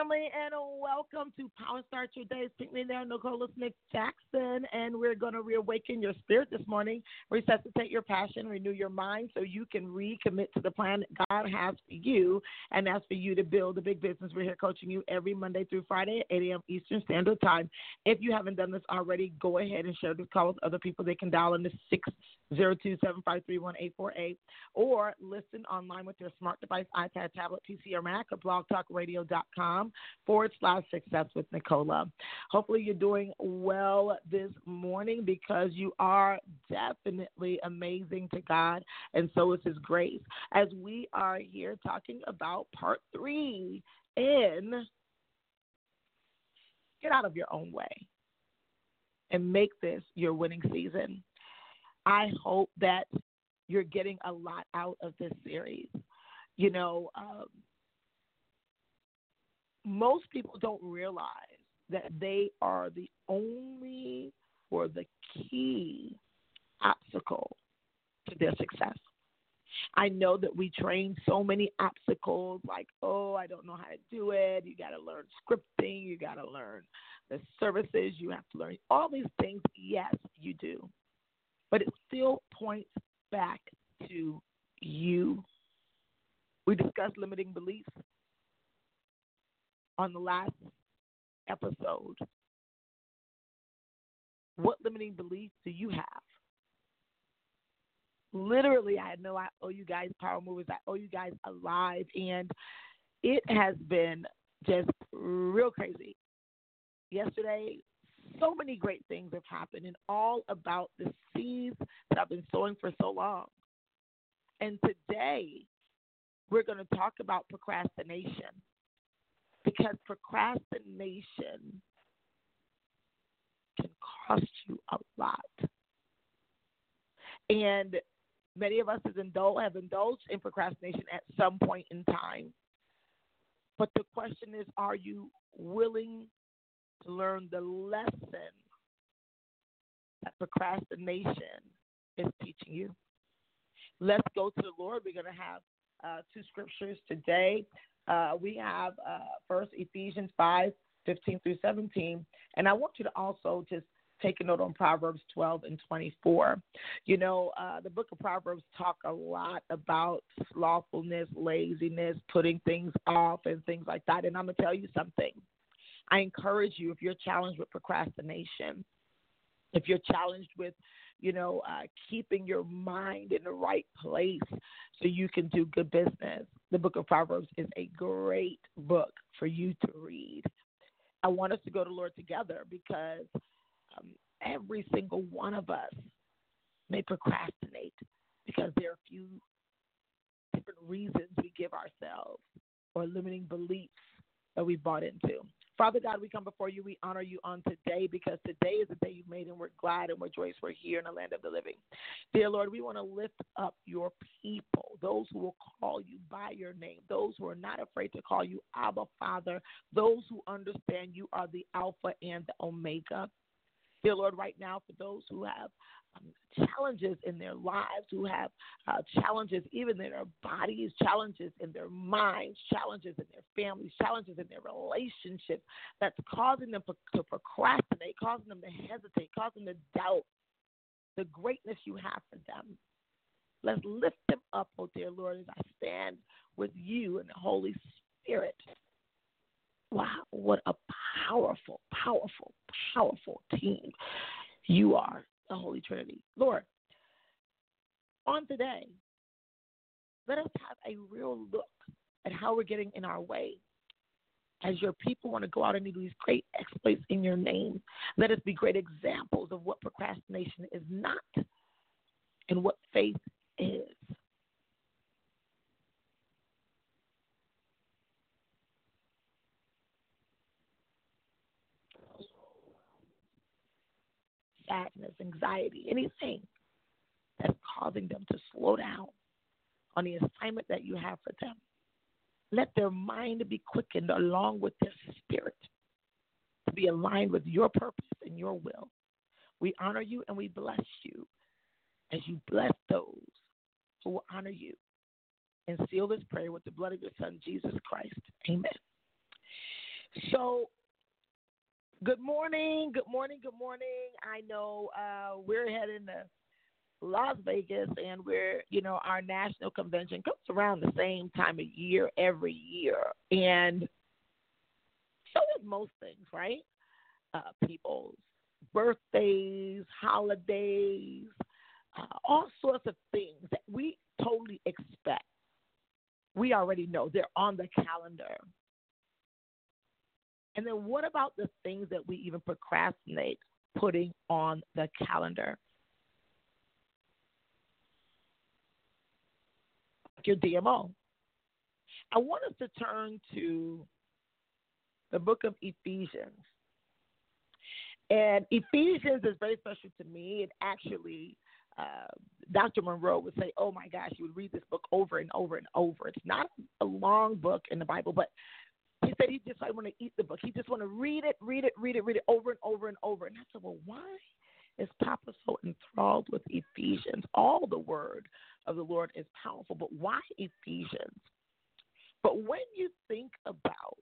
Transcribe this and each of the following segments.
Family, and welcome to Power Start Your Day. Pick me there, Nicola Smith Jackson, and we're going to reawaken your spirit this morning, resuscitate your passion, renew your mind so you can recommit to the plan that God has for you, and that's for you to build a big business. We're here coaching you every Monday through Friday at 8 a.m. Eastern Standard Time. If you haven't done this already, go ahead and share this call with other people. They can dial in the 602 753 1848 or listen online with your smart device, iPad, tablet, PC, or Mac, or blog forward slash success with Nicola. Hopefully, you're doing well this morning because you are definitely amazing to God, and so is His grace. As we are here talking about part three in Get Out of Your Own Way and make this your winning season. I hope that you're getting a lot out of this series. You know, um, most people don't realize that they are the only or the key obstacle to their success. I know that we train so many obstacles like, oh, I don't know how to do it. You got to learn scripting. You got to learn the services. You have to learn all these things. Yes, you do. But it still points back to you. We discussed limiting beliefs on the last episode. What limiting beliefs do you have? Literally, I know I owe you guys power movers. I owe you guys alive, and it has been just real crazy. Yesterday, so many great things have happened, and all about the seeds that I've been sowing for so long. And today, we're going to talk about procrastination because procrastination can cost you a lot. And many of us have indulged in procrastination at some point in time. But the question is are you willing to learn the lesson that procrastination is teaching you? Let's go to the Lord. We're going to have uh, two scriptures today uh, we have uh, first Ephesians 5 15 through 17. And I want you to also just take a note on Proverbs 12 and 24. You know, uh, the book of Proverbs talk a lot about slothfulness, laziness, putting things off, and things like that. And I'm going to tell you something. I encourage you if you're challenged with procrastination, if you're challenged with you know, uh, keeping your mind in the right place so you can do good business. The book of Proverbs is a great book for you to read. I want us to go to Lord together because um, every single one of us may procrastinate because there are a few different reasons we give ourselves or limiting beliefs that we bought into. Father God, we come before you. We honor you on today because today is the day you've made, and we're glad and we're joyous we're here in the land of the living. Dear Lord, we want to lift up your people, those who will call you by your name, those who are not afraid to call you Abba Father, those who understand you are the Alpha and the Omega. Dear Lord, right now, for those who have challenges in their lives, who have uh, challenges even in their bodies, challenges in their minds, challenges in their families, challenges in their relationships that's causing them to procrastinate, causing them to hesitate, causing them to doubt the greatness you have for them. Let's lift them up, oh dear Lord, as I stand with you and the Holy Spirit. Wow, what a powerful, powerful, powerful team you are the Holy Trinity. Lord, on today, let us have a real look at how we're getting in our way. As your people want to go out and do these great exploits in your name, let us be great examples of what procrastination is not and what faith is. Sadness, anxiety, anything that's causing them to slow down on the assignment that you have for them. Let their mind be quickened along with their spirit to be aligned with your purpose and your will. We honor you and we bless you as you bless those who will honor you. And seal this prayer with the blood of your Son, Jesus Christ. Amen. So, good morning, good morning, good morning. I know uh, we're heading to Las Vegas, and we're, you know, our national convention comes around the same time of year every year. And so is most things, right? Uh, people's birthdays, holidays, uh, all sorts of things that we totally expect. We already know they're on the calendar. And then what about the things that we even procrastinate putting on the calendar? your DMO. I want us to turn to the book of Ephesians. And Ephesians is very special to me. It actually, uh, Dr. Monroe would say, Oh my gosh, you would read this book over and over and over. It's not a long book in the Bible, but he said he just I want to eat the book. He just want to read it, read it, read it, read it over and over and over. And I said, Well, why is Papa so enthralled with Ephesians? All the word of the Lord is powerful, but why Ephesians? But when you think about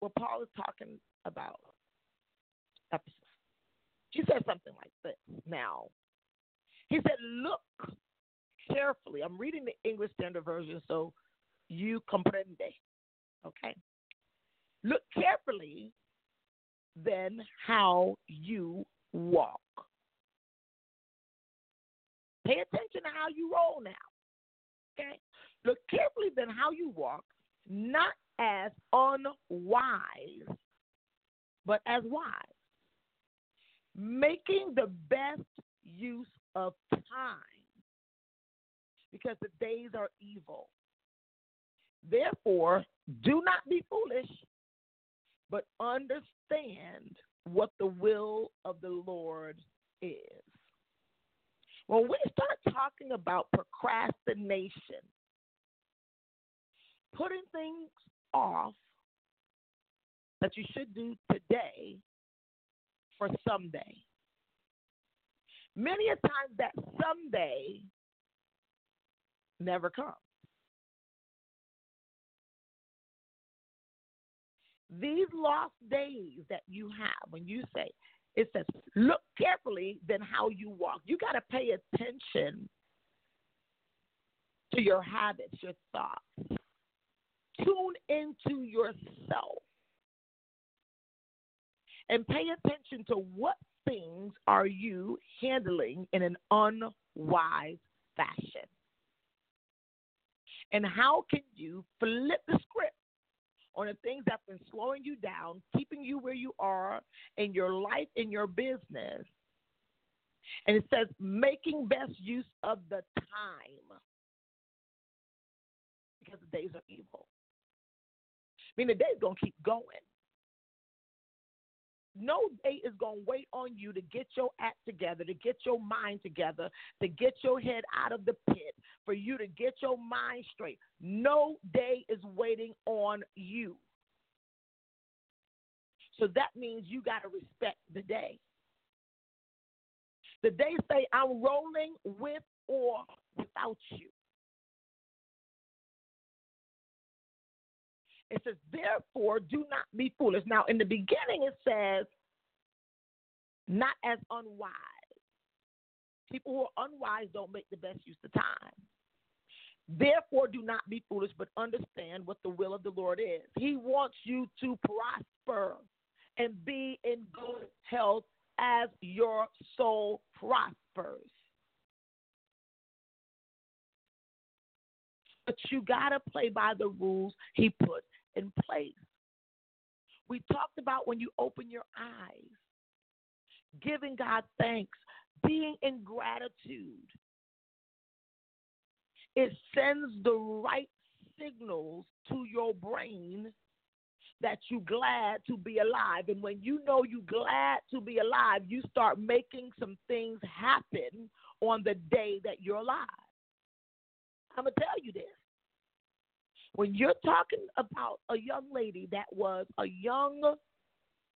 what Paul is talking about, Ephesus, he said something like this. Now, he said, Look carefully. I'm reading the English Standard Version, so you comprende. Okay? Look carefully then how you walk. Pay attention to how you roll now. Okay? Look carefully then how you walk, not as unwise, but as wise, making the best use of time because the days are evil. Therefore, do not be foolish, but understand what the will of the Lord is. When we start talking about procrastination, putting things off that you should do today for someday, many a times that someday never comes. These lost days that you have when you say, it says, look carefully then how you walk. You got to pay attention to your habits, your thoughts. Tune into yourself and pay attention to what things are you handling in an unwise fashion. And how can you flip the script on the things that have been slowing you down, keeping you where you are in your life, in your business. And it says, making best use of the time because the days are evil. I mean, the day's going to keep going. No day is going to wait on you to get your act together, to get your mind together, to get your head out of the pit, for you to get your mind straight. No day is waiting on you. So that means you got to respect the day. The day say, I'm rolling with or without you. It says, therefore, do not be foolish. Now, in the beginning, it says, not as unwise. People who are unwise don't make the best use of time. Therefore, do not be foolish, but understand what the will of the Lord is. He wants you to prosper and be in good health as your soul prospers. But you got to play by the rules he put in place. We talked about when you open your eyes, giving God thanks, being in gratitude. It sends the right signals to your brain that you glad to be alive. And when you know you glad to be alive, you start making some things happen on the day that you're alive. I'm to tell you this. When you're talking about a young lady that was a young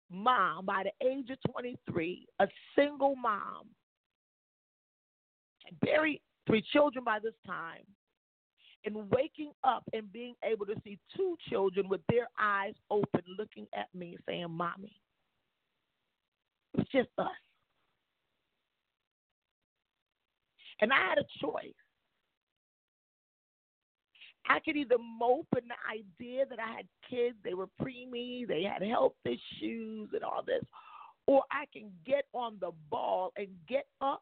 mom by the age of 23, a single mom, buried three children by this time, and waking up and being able to see two children with their eyes open looking at me saying, Mommy. It's just us. And I had a choice. I could either mope in the idea that I had kids, they were preemie, they had health issues and all this, or I can get on the ball and get up,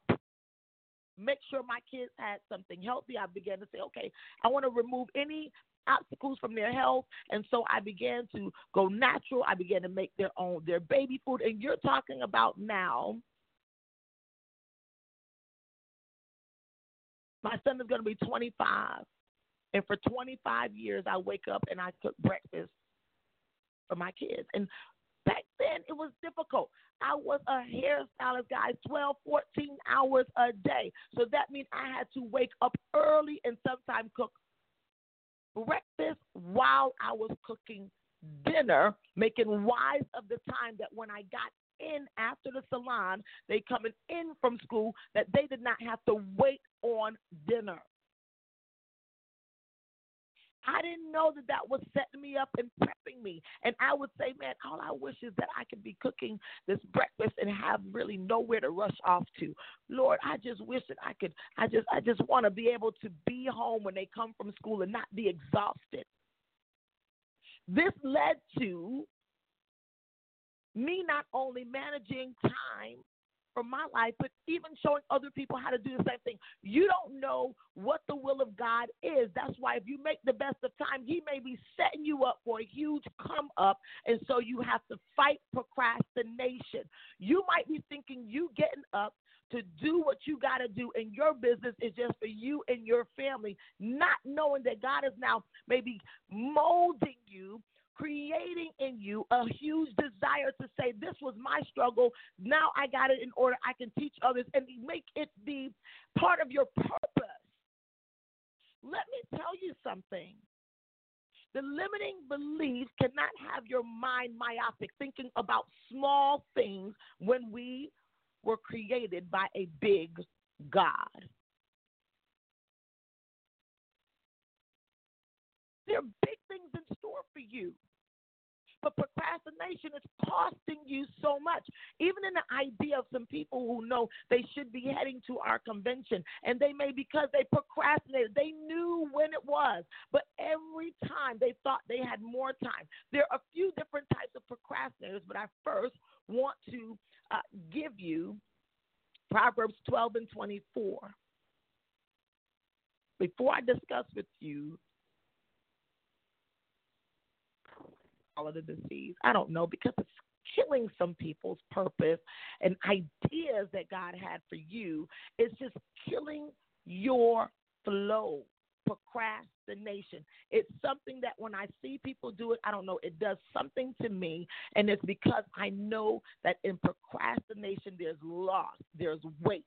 make sure my kids had something healthy. I began to say, okay, I want to remove any obstacles from their health and so I began to go natural. I began to make their own their baby food and you're talking about now my son is going to be 25 and for 25 years, I wake up and I cook breakfast for my kids. And back then, it was difficult. I was a hairstylist, guys, 12, 14 hours a day. So that means I had to wake up early and sometimes cook breakfast while I was cooking dinner, making wise of the time that when I got in after the salon, they coming in from school, that they did not have to wait on dinner. I didn't know that that was setting me up and prepping me. And I would say, man, all I wish is that I could be cooking this breakfast and have really nowhere to rush off to. Lord, I just wish that I could. I just, I just want to be able to be home when they come from school and not be exhausted. This led to me not only managing time from my life, but even showing other people how to do the same thing. You don't know what the will of God is. That's why if you make the best of time, He may be setting you up for a huge come up. And so you have to fight procrastination. You might be thinking you getting up to do what you got to do in your business is just for you and your family, not knowing that God is now maybe molding you creating in you a huge desire to say, This was my struggle. Now I got it in order. I can teach others and make it be part of your purpose. Let me tell you something. The limiting beliefs cannot have your mind myopic, thinking about small things when we were created by a big God. There are big things in store for you. But procrastination is costing you so much. Even in the idea of some people who know they should be heading to our convention, and they may because they procrastinated, they knew when it was, but every time they thought they had more time. There are a few different types of procrastinators, but I first want to uh, give you Proverbs 12 and 24. Before I discuss with you of the disease. I don't know because it's killing some people's purpose and ideas that God had for you. It's just killing your flow. Procrastination. It's something that when I see people do it, I don't know, it does something to me. And it's because I know that in procrastination, there's loss, there's waste.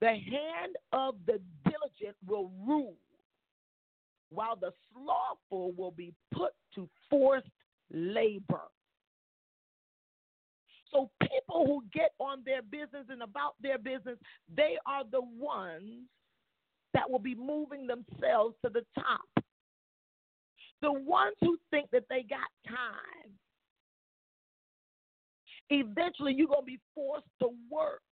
The hand of the diligent will rule while the slothful will be put to forced labor. So, people who get on their business and about their business, they are the ones that will be moving themselves to the top. The ones who think that they got time, eventually you're going to be forced to work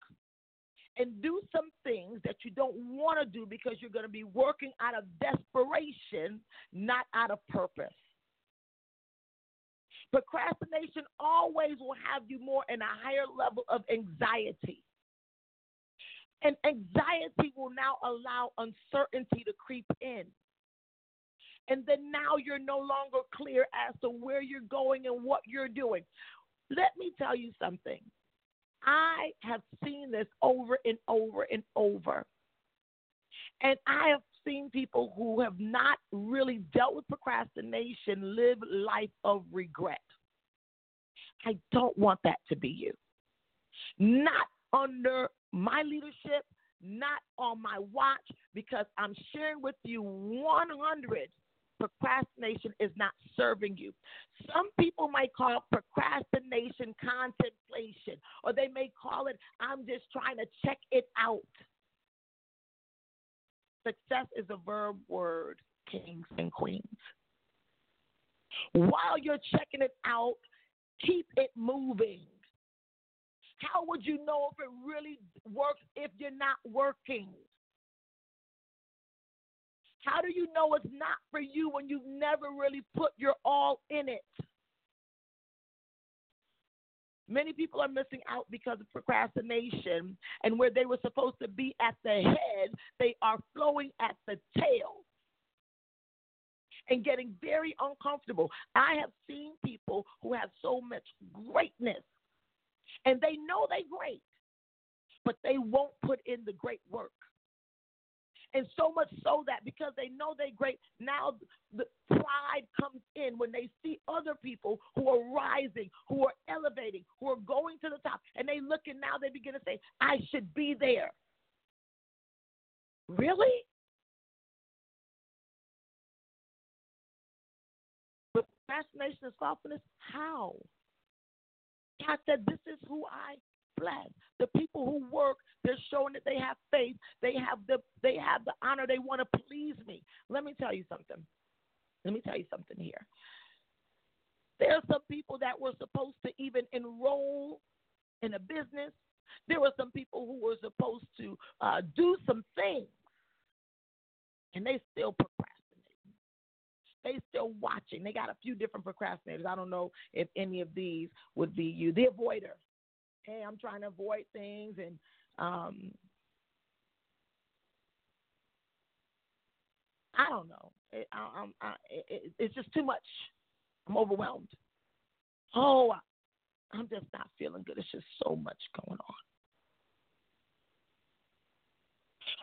and do some things that you don't want to do because you're going to be working out of desperation, not out of purpose. Procrastination always will have you more in a higher level of anxiety. And anxiety will now allow uncertainty to creep in. And then now you're no longer clear as to where you're going and what you're doing. Let me tell you something. I have seen this over and over and over. And I have seen people who have not really dealt with procrastination live life of regret. I don't want that to be you. Not under my leadership, not on my watch, because I'm sharing with you 100 procrastination is not serving you. Some people might call it procrastination contemplation, or they may call it, I'm just trying to check it out. Success is a verb word, kings and queens. While you're checking it out, keep it moving. How would you know if it really works if you're not working? How do you know it's not for you when you've never really put your all in it? Many people are missing out because of procrastination, and where they were supposed to be at the head, they are flowing at the tail and getting very uncomfortable. I have seen people who have so much greatness, and they know they're great, but they won't put in the great work. And so much so that because they know they're great, now the pride comes in when they see other people who are rising, who are elevating, who are going to the top. And they look and now they begin to say, I should be there. Really? Fascination and softness, how? God said, This is who I blessed. The people who work, they're showing that they have faith. They have the they have the honor. They want to please me. Let me tell you something. Let me tell you something here. There are some people that were supposed to even enroll in a business. There were some people who were supposed to uh, do some things, and they still procrastinate. They still watching. They got a few different procrastinators. I don't know if any of these would be you. The avoider hey, I'm trying to avoid things and um I don't know. It, I, I'm, I, it, it's just too much. I'm overwhelmed. Oh, I, I'm just not feeling good. It's just so much going on.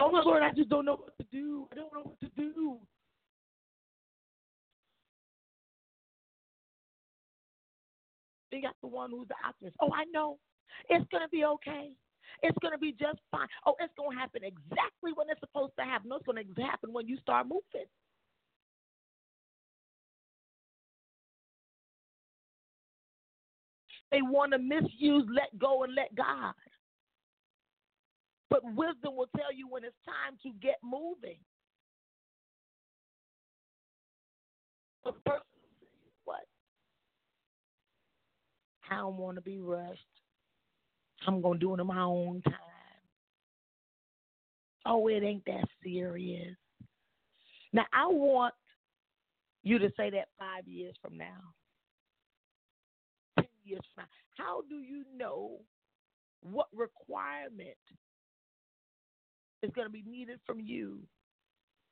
Oh my Lord, I just don't know what to do. I don't know what to do. They got the one who's the optimist. Oh, I know. It's going to be okay. It's going to be just fine. Oh, it's going to happen exactly when it's supposed to happen. No, it's going to happen when you start moving. They want to misuse let go and let God. But wisdom will tell you when it's time to get moving. What? I don't want to be rushed. I'm going to do it in my own time. Oh, it ain't that serious. Now, I want you to say that five years from now, 10 years from now. How do you know what requirement is going to be needed from you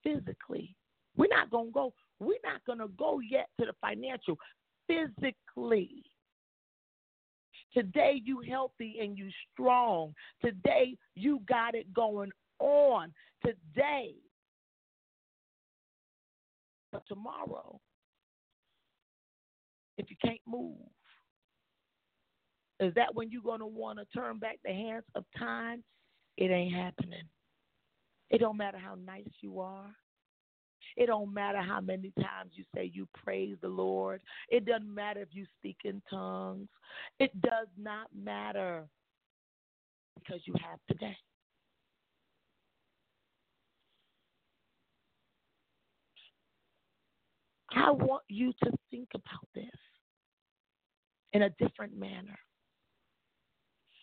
physically? We're not going to go, we're not going to go yet to the financial. Physically. Today you healthy and you strong. Today you got it going on. Today. But tomorrow, if you can't move, is that when you're going to want to turn back the hands of time? It ain't happening. It don't matter how nice you are. It don't matter how many times you say you praise the Lord. It doesn't matter if you speak in tongues. It does not matter because you have today. I want you to think about this in a different manner.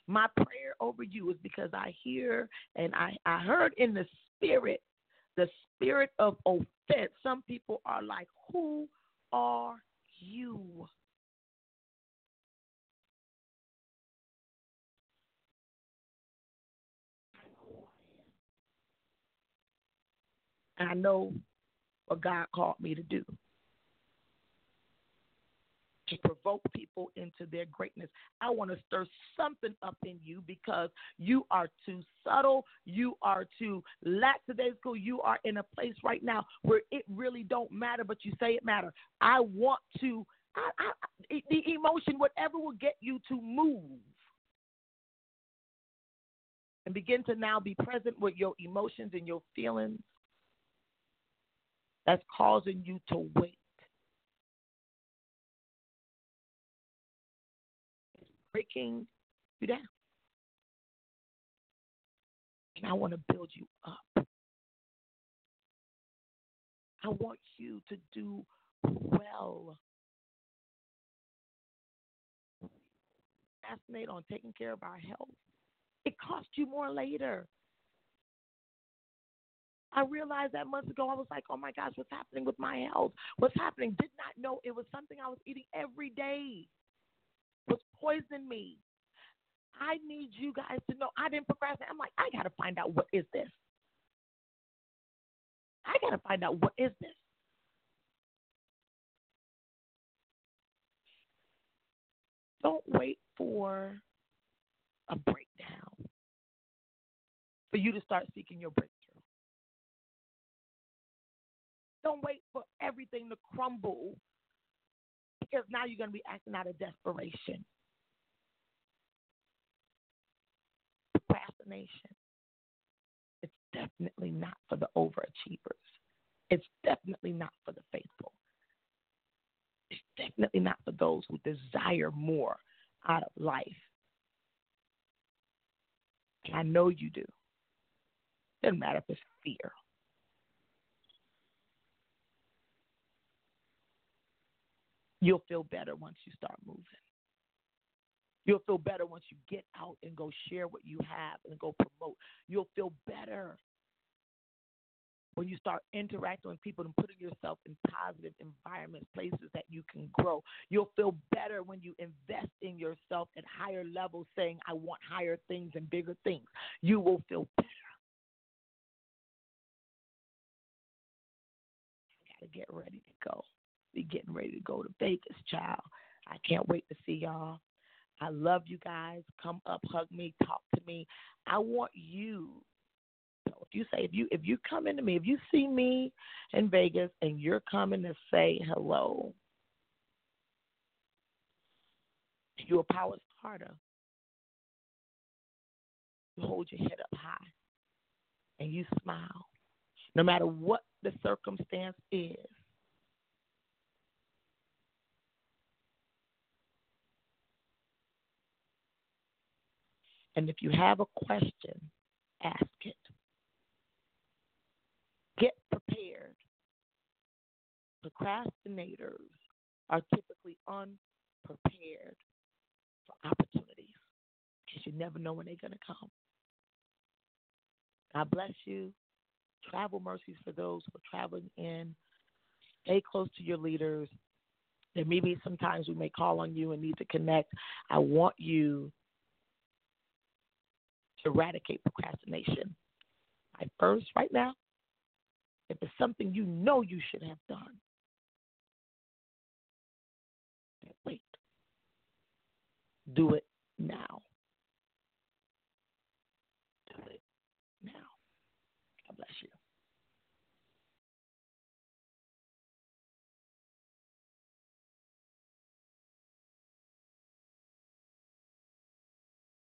My prayer over you is because I hear and I, I heard in the spirit the spirit of offense. Some people are like, Who are you? I know what God called me to do. To provoke people into their greatness. I want to stir something up in you because you are too subtle. You are too lackadaisical. You are in a place right now where it really don't matter, but you say it matter. I want to. I, I, the emotion, whatever will get you to move, and begin to now be present with your emotions and your feelings. That's causing you to wait breaking you down. And I want to build you up. I want you to do well. Fascinate on taking care of our health. It costs you more later. I realized that months ago. I was like, oh my gosh, what's happening with my health? What's happening? Did not know it was something I was eating every day was poisoning me. I need you guys to know I didn't procrastinate. I'm like, I got to find out what is this. I got to find out what is this. Don't wait for a breakdown for you to start seeking your breakthrough. Don't wait for everything to crumble because now you're going to be acting out of desperation. Procrastination. It's definitely not for the overachievers. It's definitely not for the faithful. It's definitely not for those who desire more out of life. And I know you do. Doesn't matter if it's fear. You'll feel better once you start moving. You'll feel better once you get out and go share what you have and go promote. You'll feel better when you start interacting with people and putting yourself in positive environments, places that you can grow. You'll feel better when you invest in yourself at higher levels, saying, I want higher things and bigger things. You will feel better. I got to get ready to go be getting ready to go to Vegas, child. I can't wait to see y'all. I love you guys. Come up, hug me, talk to me. I want you. So if you say if you if you come into me, if you see me in Vegas and you're coming to say hello, you're a power. You hold your head up high and you smile. No matter what the circumstance is, And if you have a question, ask it. Get prepared. Procrastinators are typically unprepared for opportunities because you never know when they're going to come. God bless you. Travel mercies for those who are traveling in. Stay close to your leaders. There may be sometimes we may call on you and need to connect. I want you eradicate procrastination. My first, right now, if it's something you know you should have done, wait. Do it now.